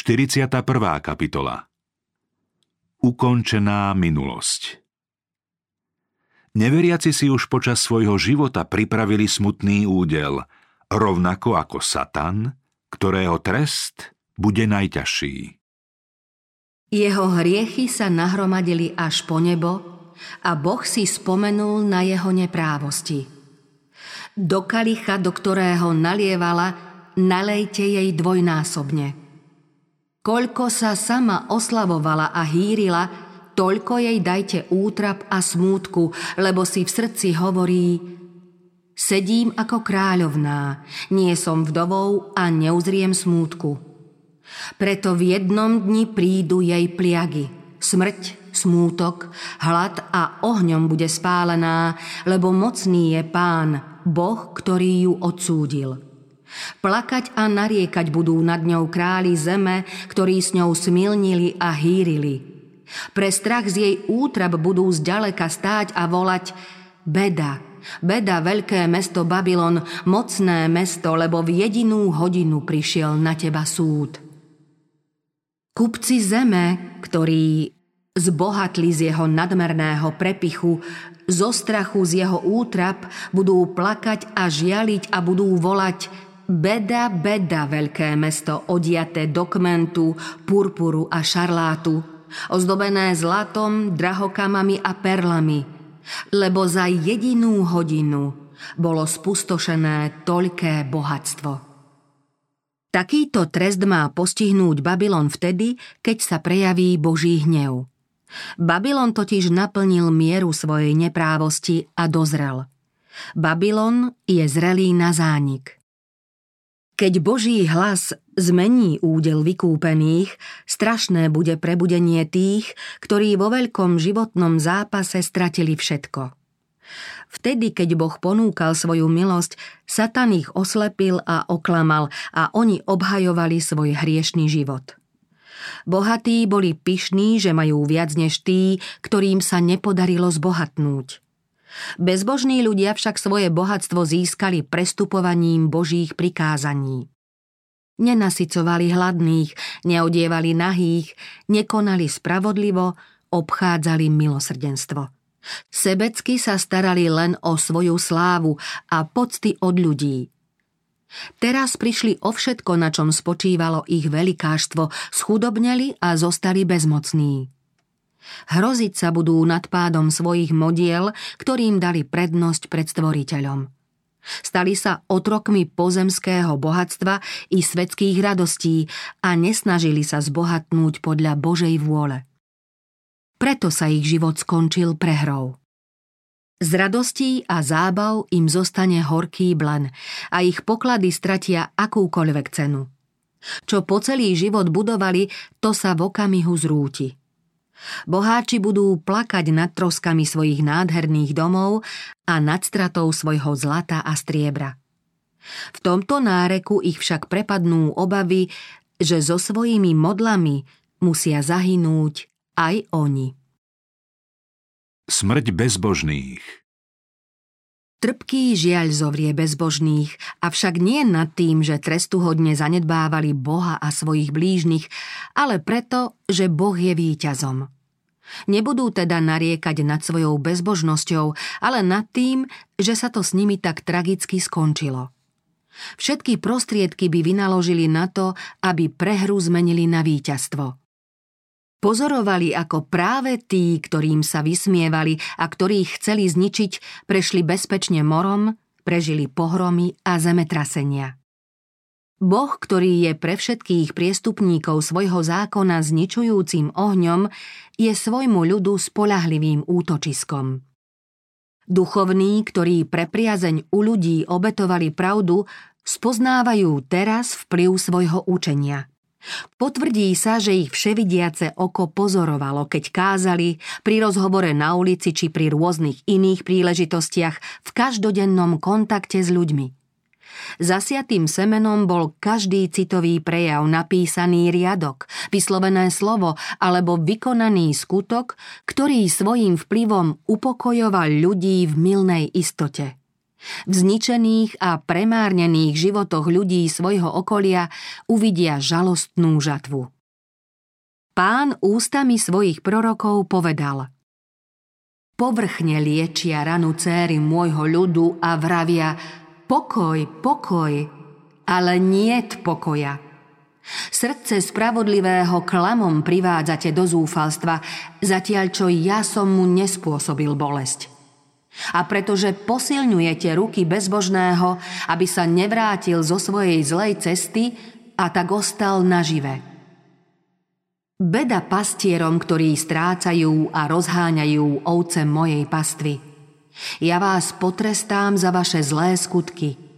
41. kapitola Ukončená minulosť Neveriaci si už počas svojho života pripravili smutný údel, rovnako ako Satan, ktorého trest bude najťažší. Jeho hriechy sa nahromadili až po nebo a Boh si spomenul na jeho neprávosti. Do kalicha, do ktorého nalievala, nalejte jej dvojnásobne – Koľko sa sama oslavovala a hýrila, toľko jej dajte útrap a smútku, lebo si v srdci hovorí Sedím ako kráľovná, nie som vdovou a neuzriem smútku. Preto v jednom dni prídu jej pliagy, smrť, smútok, hlad a ohňom bude spálená, lebo mocný je pán, Boh, ktorý ju odsúdil. Plakať a nariekať budú nad ňou králi zeme, ktorí s ňou smilnili a hýrili. Pre strach z jej útrap budú zďaleka stáť a volať Beda, beda veľké mesto Babylon, mocné mesto, lebo v jedinú hodinu prišiel na teba súd. Kupci zeme, ktorí zbohatli z jeho nadmerného prepichu, zo strachu z jeho útrap, budú plakať a žialiť a budú volať Beda, beda, veľké mesto, odiaté dokumentu, purpuru a šarlátu, ozdobené zlatom, drahokamami a perlami, lebo za jedinú hodinu bolo spustošené toľké bohatstvo. Takýto trest má postihnúť Babylon vtedy, keď sa prejaví Boží hnev. Babylon totiž naplnil mieru svojej neprávosti a dozrel. Babylon je zrelý na zánik – keď Boží hlas zmení údel vykúpených, strašné bude prebudenie tých, ktorí vo veľkom životnom zápase stratili všetko. Vtedy, keď Boh ponúkal svoju milosť, Satan ich oslepil a oklamal a oni obhajovali svoj hriešný život. Bohatí boli pyšní, že majú viac než tí, ktorým sa nepodarilo zbohatnúť. Bezbožní ľudia však svoje bohatstvo získali prestupovaním Božích prikázaní. Nenasycovali hladných, neodievali nahých, nekonali spravodlivo, obchádzali milosrdenstvo. Sebecky sa starali len o svoju slávu a pocty od ľudí. Teraz prišli o všetko, na čom spočívalo ich velikáštvo, schudobneli a zostali bezmocní. Hroziť sa budú nad pádom svojich modiel, ktorým dali prednosť pred stvoriteľom. Stali sa otrokmi pozemského bohatstva i svetských radostí a nesnažili sa zbohatnúť podľa Božej vôle. Preto sa ich život skončil prehrou. Z radostí a zábav im zostane horký blan a ich poklady stratia akúkoľvek cenu. Čo po celý život budovali, to sa v okamihu zrúti. Boháči budú plakať nad troskami svojich nádherných domov a nad stratou svojho zlata a striebra. V tomto náreku ich však prepadnú obavy, že so svojimi modlami musia zahynúť aj oni. Smrť bezbožných Trpký žiaľ zovrie bezbožných, avšak nie nad tým, že trestuhodne zanedbávali Boha a svojich blížnych, ale preto, že Boh je víťazom. Nebudú teda nariekať nad svojou bezbožnosťou, ale nad tým, že sa to s nimi tak tragicky skončilo. Všetky prostriedky by vynaložili na to, aby prehru zmenili na víťazstvo. Pozorovali, ako práve tí, ktorým sa vysmievali a ktorých chceli zničiť, prešli bezpečne morom, prežili pohromy a zemetrasenia. Boh, ktorý je pre všetkých priestupníkov svojho zákona zničujúcim ohňom, je svojmu ľudu spolahlivým útočiskom. Duchovní, ktorí pre priazeň u ľudí obetovali pravdu, spoznávajú teraz vplyv svojho učenia – Potvrdí sa, že ich vševidiace oko pozorovalo, keď kázali pri rozhovore na ulici či pri rôznych iných príležitostiach v každodennom kontakte s ľuďmi. Zasiatým semenom bol každý citový prejav, napísaný riadok, vyslovené slovo alebo vykonaný skutok, ktorý svojím vplyvom upokojoval ľudí v milnej istote. V zničených a premárnených životoch ľudí svojho okolia uvidia žalostnú žatvu. Pán ústami svojich prorokov povedal Povrchne liečia ranu céry môjho ľudu a vravia Pokoj, pokoj, ale niet pokoja. Srdce spravodlivého klamom privádzate do zúfalstva, zatiaľ čo ja som mu nespôsobil bolesť. A pretože posilňujete ruky bezbožného, aby sa nevrátil zo svojej zlej cesty a tak ostal nažive. Beda pastierom, ktorí strácajú a rozháňajú ovce mojej pastvy. Ja vás potrestám za vaše zlé skutky –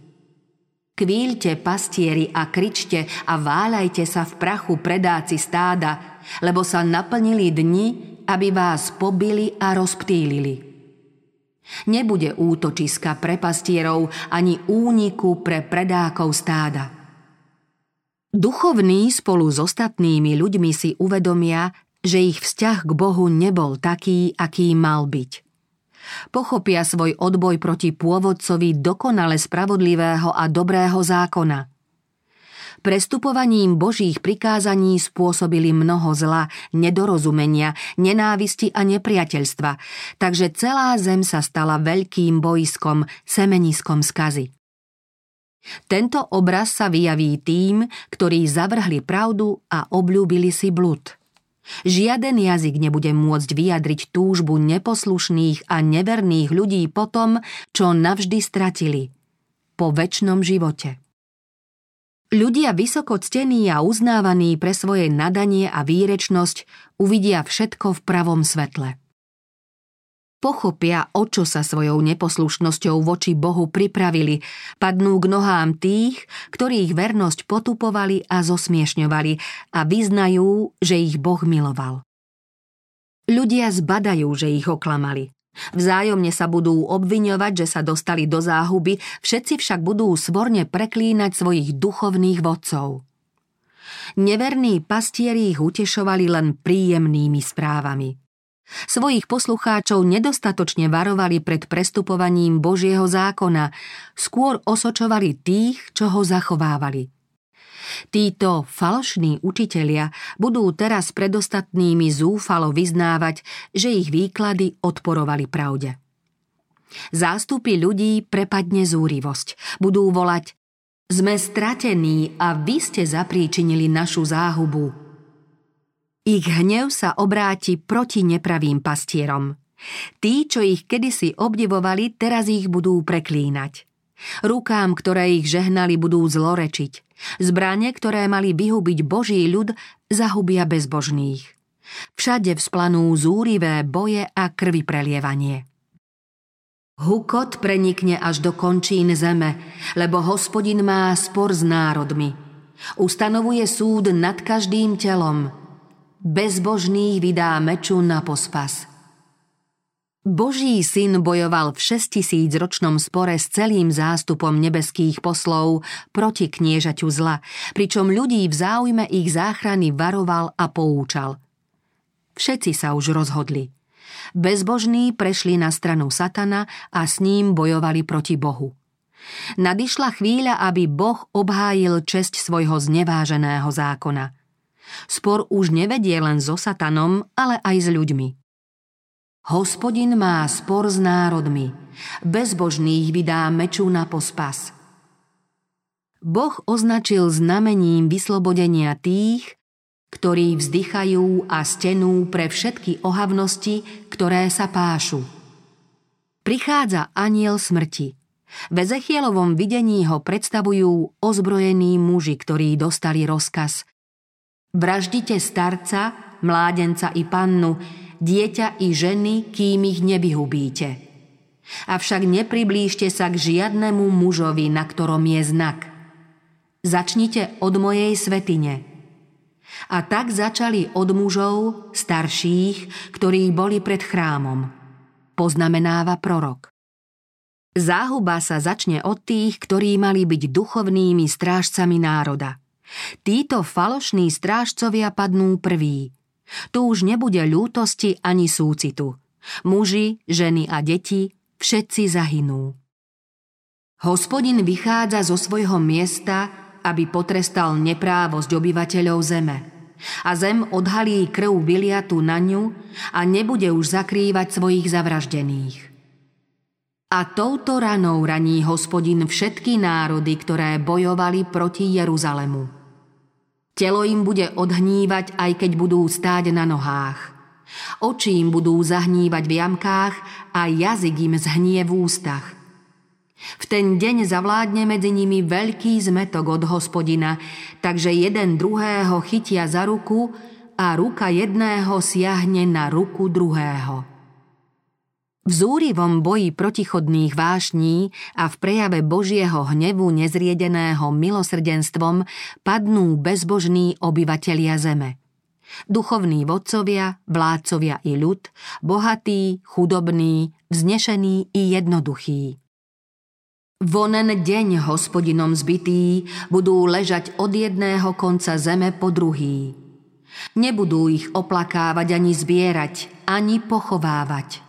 Kvíľte, pastieri, a kričte a váľajte sa v prachu predáci stáda, lebo sa naplnili dni, aby vás pobili a rozptýlili. Nebude útočiska pre pastierov ani úniku pre predákov stáda. Duchovní spolu s ostatnými ľuďmi si uvedomia, že ich vzťah k Bohu nebol taký, aký mal byť pochopia svoj odboj proti pôvodcovi dokonale spravodlivého a dobrého zákona. Prestupovaním Božích prikázaní spôsobili mnoho zla, nedorozumenia, nenávisti a nepriateľstva, takže celá zem sa stala veľkým bojskom, semeniskom skazy. Tento obraz sa vyjaví tým, ktorí zavrhli pravdu a obľúbili si blud – Žiaden jazyk nebude môcť vyjadriť túžbu neposlušných a neverných ľudí po tom, čo navždy stratili. Po väčšnom živote. Ľudia vysoko ctení a uznávaní pre svoje nadanie a výrečnosť uvidia všetko v pravom svetle pochopia, o čo sa svojou neposlušnosťou voči Bohu pripravili, padnú k nohám tých, ktorých vernosť potupovali a zosmiešňovali a vyznajú, že ich Boh miloval. Ľudia zbadajú, že ich oklamali. Vzájomne sa budú obviňovať, že sa dostali do záhuby, všetci však budú svorne preklínať svojich duchovných vodcov. Neverní pastieri ich utešovali len príjemnými správami – Svojich poslucháčov nedostatočne varovali pred prestupovaním Božieho zákona, skôr osočovali tých, čo ho zachovávali. Títo falšní učitelia budú teraz pred ostatnými zúfalo vyznávať, že ich výklady odporovali pravde. Zástupy ľudí prepadne zúrivosť. Budú volať Sme stratení a vy ste zapríčinili našu záhubu. Ich hnev sa obráti proti nepravým pastierom. Tí, čo ich kedysi obdivovali, teraz ich budú preklínať. Rukám, ktoré ich žehnali, budú zlorečiť. Zbranie, ktoré mali vyhubiť Boží ľud, zahubia bezbožných. Všade vzplanú zúrivé boje a krvi prelievanie. Hukot prenikne až do končín zeme, lebo hospodin má spor s národmi. Ustanovuje súd nad každým telom – bezbožných vydá meču na pospas. Boží syn bojoval v 6000 ročnom spore s celým zástupom nebeských poslov proti kniežaťu zla, pričom ľudí v záujme ich záchrany varoval a poučal. Všetci sa už rozhodli. Bezbožní prešli na stranu satana a s ním bojovali proti Bohu. Nadišla chvíľa, aby Boh obhájil česť svojho zneváženého zákona – Spor už nevedie len so satanom, ale aj s ľuďmi. Hospodin má spor s národmi, bezbožných vydá meču na pospas. Boh označil znamením vyslobodenia tých, ktorí vzdychajú a stenú pre všetky ohavnosti, ktoré sa pášu. Prichádza aniel smrti. V Ezechielovom videní ho predstavujú ozbrojení muži, ktorí dostali rozkaz Vraždite starca, mládenca i pannu, dieťa i ženy, kým ich nevyhubíte. Avšak nepriblížte sa k žiadnemu mužovi, na ktorom je znak. Začnite od mojej svetine. A tak začali od mužov, starších, ktorí boli pred chrámom. Poznamenáva prorok. Záhuba sa začne od tých, ktorí mali byť duchovnými strážcami národa – Títo falošní strážcovia padnú prví. Tu už nebude ľútosti ani súcitu. Muži, ženy a deti všetci zahynú. Hospodin vychádza zo svojho miesta, aby potrestal neprávosť obyvateľov zeme. A zem odhalí krv vyliatu na ňu a nebude už zakrývať svojich zavraždených. A touto ranou raní hospodin všetky národy, ktoré bojovali proti Jeruzalemu. Telo im bude odhnívať, aj keď budú stáť na nohách. Oči im budú zahnívať v jamkách a jazyk im zhnie v ústach – v ten deň zavládne medzi nimi veľký zmetok od hospodina, takže jeden druhého chytia za ruku a ruka jedného siahne na ruku druhého. V zúrivom boji protichodných vášní a v prejave Božieho hnevu nezriedeného milosrdenstvom padnú bezbožní obyvatelia zeme. Duchovní vodcovia, vládcovia i ľud, bohatí, chudobní, vznešení i jednoduchí. Vonen deň hospodinom zbytý budú ležať od jedného konca zeme po druhý. Nebudú ich oplakávať ani zbierať, ani pochovávať.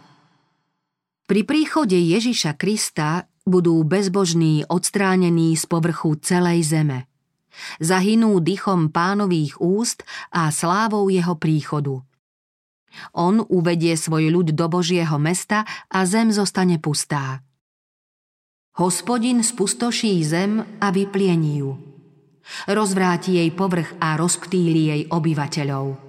Pri príchode Ježiša Krista budú bezbožní odstránení z povrchu celej zeme. Zahynú dychom pánových úst a slávou jeho príchodu. On uvedie svoj ľud do Božieho mesta a zem zostane pustá. Hospodin spustoší zem a vypliení ju. Rozvráti jej povrch a rozptýli jej obyvateľov.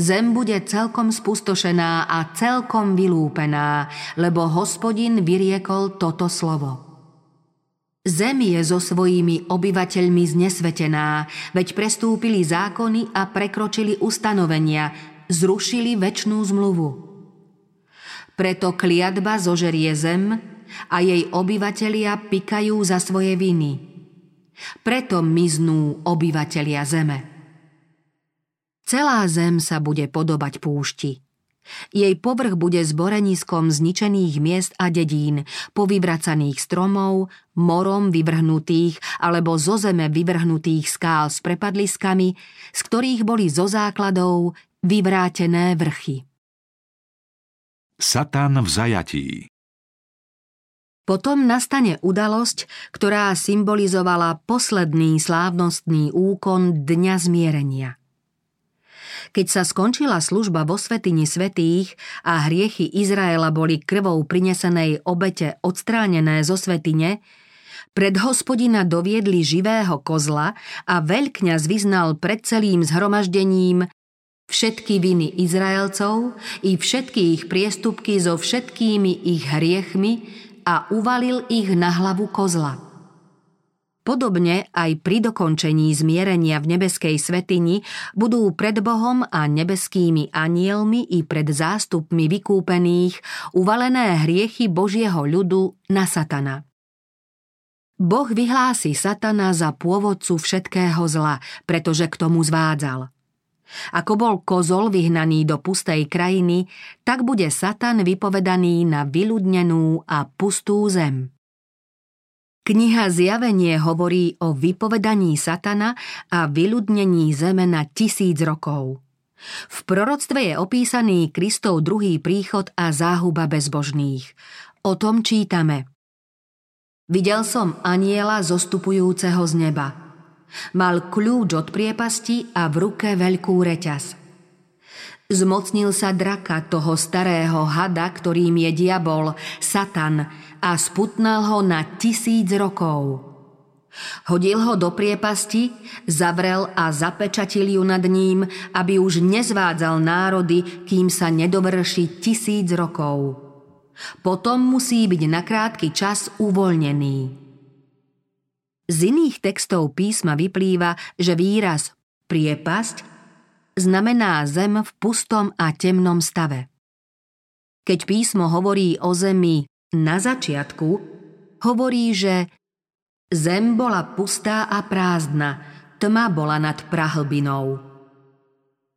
Zem bude celkom spustošená a celkom vylúpená, lebo hospodin vyriekol toto slovo. Zem je so svojimi obyvateľmi znesvetená, veď prestúpili zákony a prekročili ustanovenia, zrušili väčšnú zmluvu. Preto kliatba zožerie zem, a jej obyvatelia pikajú za svoje viny. Preto miznú obyvatelia zeme. Celá zem sa bude podobať púšti. Jej povrch bude zboreniskom zničených miest a dedín, povyvracaných stromov, morom vyvrhnutých alebo zo zeme vyvrhnutých skál s prepadliskami, z ktorých boli zo základov vyvrátené vrchy. Satan v zajatí potom nastane udalosť, ktorá symbolizovala posledný slávnostný úkon Dňa zmierenia. Keď sa skončila služba vo Svetini Svetých a hriechy Izraela boli krvou prinesenej obete odstránené zo Svetine, pred hospodina doviedli živého kozla a veľkňaz vyznal pred celým zhromaždením všetky viny Izraelcov i všetky ich priestupky so všetkými ich hriechmi, a uvalil ich na hlavu kozla. Podobne aj pri dokončení zmierenia v nebeskej svetini budú pred Bohom a nebeskými anielmi i pred zástupmi vykúpených uvalené hriechy Božieho ľudu na Satana. Boh vyhlási Satana za pôvodcu všetkého zla, pretože k tomu zvádzal – ako bol kozol vyhnaný do pustej krajiny, tak bude Satan vypovedaný na vyľudnenú a pustú zem. Kniha Zjavenie hovorí o vypovedaní Satana a vyľudnení zeme na tisíc rokov. V proroctve je opísaný Kristov druhý príchod a záhuba bezbožných. O tom čítame. Videl som aniela zostupujúceho z neba – Mal kľúč od priepasti a v ruke veľkú reťaz. Zmocnil sa draka toho starého hada, ktorým je diabol, Satan, a sputnal ho na tisíc rokov. Hodil ho do priepasti, zavrel a zapečatil ju nad ním, aby už nezvádzal národy, kým sa nedovrší tisíc rokov. Potom musí byť na krátky čas uvoľnený. Z iných textov písma vyplýva, že výraz priepasť znamená zem v pustom a temnom stave. Keď písmo hovorí o zemi na začiatku, hovorí, že zem bola pustá a prázdna, tma bola nad prahlbinou.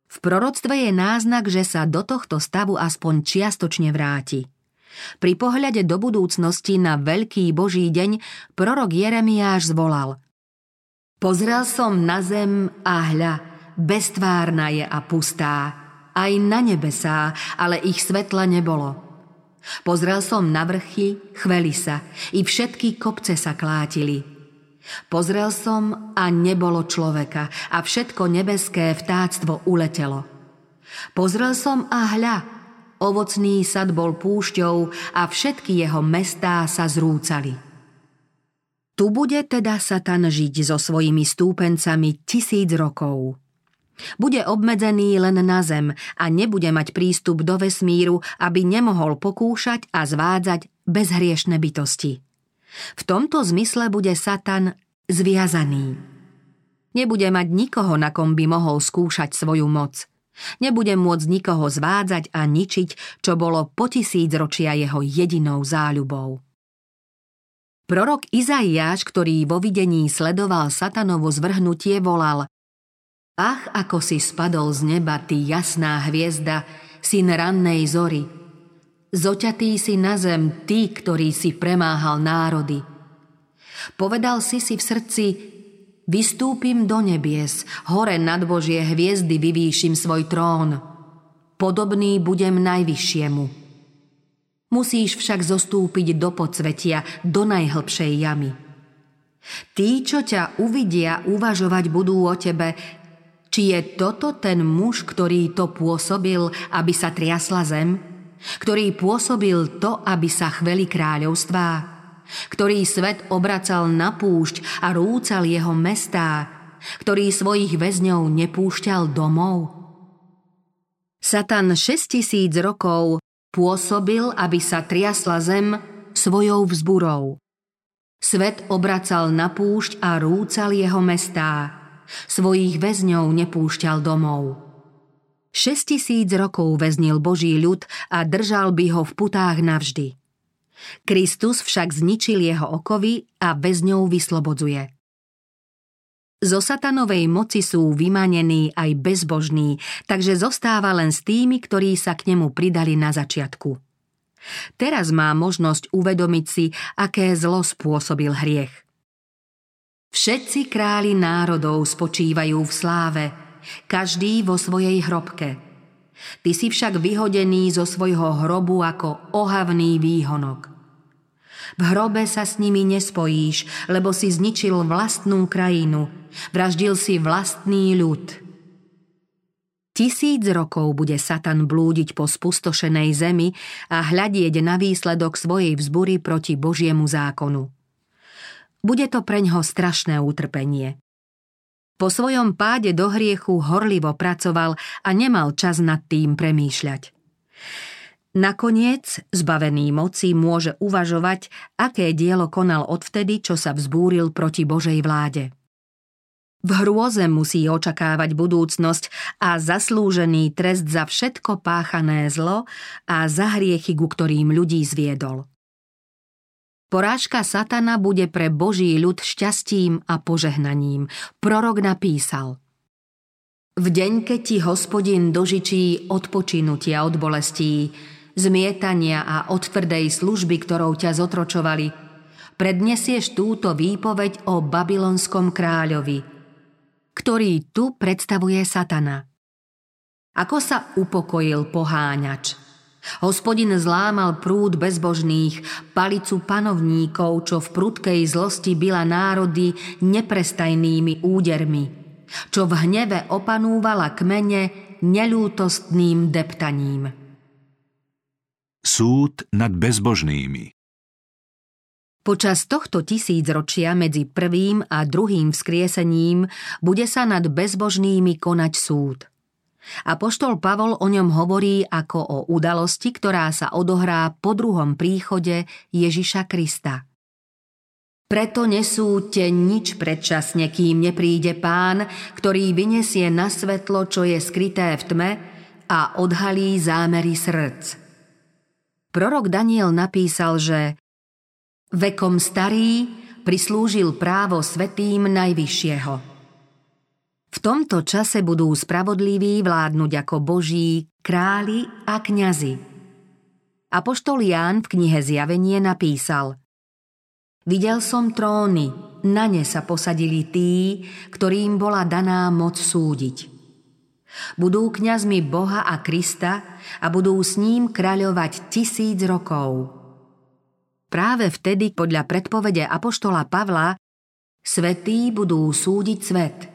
V proroctve je náznak, že sa do tohto stavu aspoň čiastočne vráti – pri pohľade do budúcnosti na veľký Boží deň prorok Jeremiáš zvolal Pozrel som na zem a hľa, beztvárna je a pustá, aj na nebesá, ale ich svetla nebolo. Pozrel som na vrchy, chveli sa, i všetky kopce sa klátili. Pozrel som a nebolo človeka a všetko nebeské vtáctvo uletelo. Pozrel som a hľa, ovocný sad bol púšťou a všetky jeho mestá sa zrúcali. Tu bude teda Satan žiť so svojimi stúpencami tisíc rokov. Bude obmedzený len na zem a nebude mať prístup do vesmíru, aby nemohol pokúšať a zvádzať bezhriešne bytosti. V tomto zmysle bude Satan zviazaný. Nebude mať nikoho, na kom by mohol skúšať svoju moc. Nebude môcť nikoho zvádzať a ničiť, čo bolo po tisíc ročia jeho jedinou záľubou. Prorok Izaiáš, ktorý vo videní sledoval satanovo zvrhnutie, volal Ach, ako si spadol z neba, ty jasná hviezda, syn rannej zory. Zoťatý si na zem, ty, ktorý si premáhal národy. Povedal si si v srdci, vystúpim do nebies, hore nad Božie hviezdy vyvýšim svoj trón. Podobný budem najvyššiemu. Musíš však zostúpiť do podsvetia, do najhlbšej jamy. Tí, čo ťa uvidia, uvažovať budú o tebe, či je toto ten muž, ktorý to pôsobil, aby sa triasla zem? Ktorý pôsobil to, aby sa chveli kráľovstvá? Ktorý svet obracal na púšť a rúcal jeho mestá? Ktorý svojich väzňov nepúšťal domov? Satan 6000 rokov pôsobil, aby sa triasla zem svojou vzburou. Svet obracal na púšť a rúcal jeho mestá. Svojich väzňov nepúšťal domov. 6 tisíc rokov väznil Boží ľud a držal by ho v putách navždy. Kristus však zničil jeho okovy a väzňov vyslobodzuje. Zo satanovej moci sú vymanení aj bezbožní, takže zostáva len s tými, ktorí sa k nemu pridali na začiatku. Teraz má možnosť uvedomiť si, aké zlo spôsobil hriech. Všetci králi národov spočívajú v sláve, každý vo svojej hrobke. Ty si však vyhodený zo svojho hrobu ako ohavný výhonok. V hrobe sa s nimi nespojíš, lebo si zničil vlastnú krajinu, vraždil si vlastný ľud. Tisíc rokov bude Satan blúdiť po spustošenej zemi a hľadieť na výsledok svojej vzbury proti Božiemu zákonu. Bude to preňho strašné utrpenie. Po svojom páde do hriechu horlivo pracoval a nemal čas nad tým premýšľať. Nakoniec, zbavený moci, môže uvažovať, aké dielo konal odvtedy, čo sa vzbúril proti Božej vláde. V hrôze musí očakávať budúcnosť a zaslúžený trest za všetko páchané zlo a za hriechy, ku ktorým ľudí zviedol. Porážka satana bude pre Boží ľud šťastím a požehnaním. Prorok napísal V deň, keď ti hospodin dožičí odpočinutia od bolestí, zmietania a od tvrdej služby, ktorou ťa zotročovali, prednesieš túto výpoveď o babylonskom kráľovi, ktorý tu predstavuje satana. Ako sa upokojil poháňač – Hospodin zlámal prúd bezbožných, palicu panovníkov, čo v prudkej zlosti byla národy neprestajnými údermi, čo v hneve opanúvala kmene nelútostným deptaním. Súd nad bezbožnými Počas tohto tisícročia medzi prvým a druhým vzkriesením bude sa nad bezbožnými konať súd – a poštol Pavol o ňom hovorí ako o udalosti, ktorá sa odohrá po druhom príchode Ježiša Krista. Preto nesúďte nič predčasne, kým nepríde pán, ktorý vyniesie na svetlo, čo je skryté v tme a odhalí zámery srdc. Prorok Daniel napísal, že vekom starý prislúžil právo svetým Najvyššieho – v tomto čase budú spravodliví vládnuť ako boží králi a kňazi. Apoštol Ján v knihe Zjavenie napísal Videl som tróny, na ne sa posadili tí, ktorým bola daná moc súdiť. Budú kňazmi Boha a Krista a budú s ním kráľovať tisíc rokov. Práve vtedy, podľa predpovede Apoštola Pavla, svetí budú súdiť svet –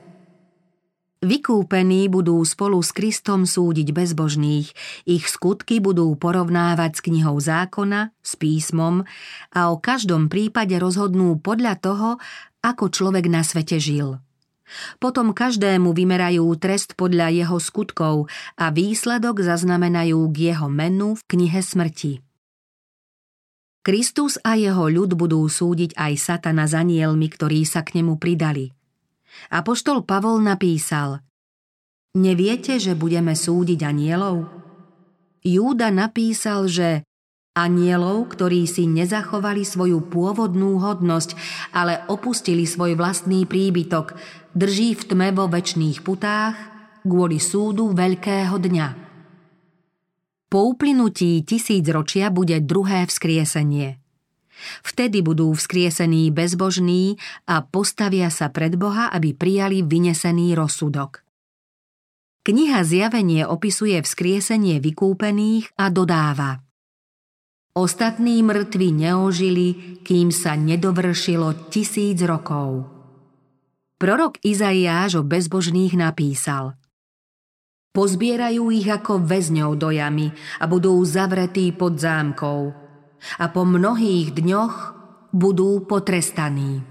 Vykúpení budú spolu s Kristom súdiť bezbožných, ich skutky budú porovnávať s knihou zákona, s písmom a o každom prípade rozhodnú podľa toho, ako človek na svete žil. Potom každému vymerajú trest podľa jeho skutkov a výsledok zaznamenajú k jeho menu v knihe smrti. Kristus a jeho ľud budú súdiť aj satana za nielmi, ktorí sa k nemu pridali – Apoštol Pavol napísal Neviete, že budeme súdiť anielov? Júda napísal, že anielov, ktorí si nezachovali svoju pôvodnú hodnosť, ale opustili svoj vlastný príbytok, drží v tme vo väčšných putách kvôli súdu veľkého dňa. Po uplynutí tisíc ročia bude druhé vzkriesenie – Vtedy budú vzkriesení bezbožní a postavia sa pred Boha, aby prijali vynesený rozsudok. Kniha Zjavenie opisuje vzkriesenie vykúpených a dodáva Ostatní mŕtvi neožili, kým sa nedovršilo tisíc rokov. Prorok Izaiáš o bezbožných napísal Pozbierajú ich ako väzňov do jamy a budú zavretí pod zámkou – a po mnohých dňoch budú potrestaní.